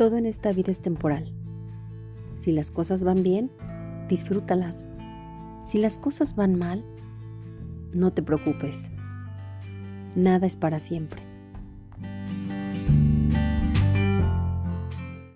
Todo en esta vida es temporal. Si las cosas van bien, disfrútalas. Si las cosas van mal, no te preocupes. Nada es para siempre.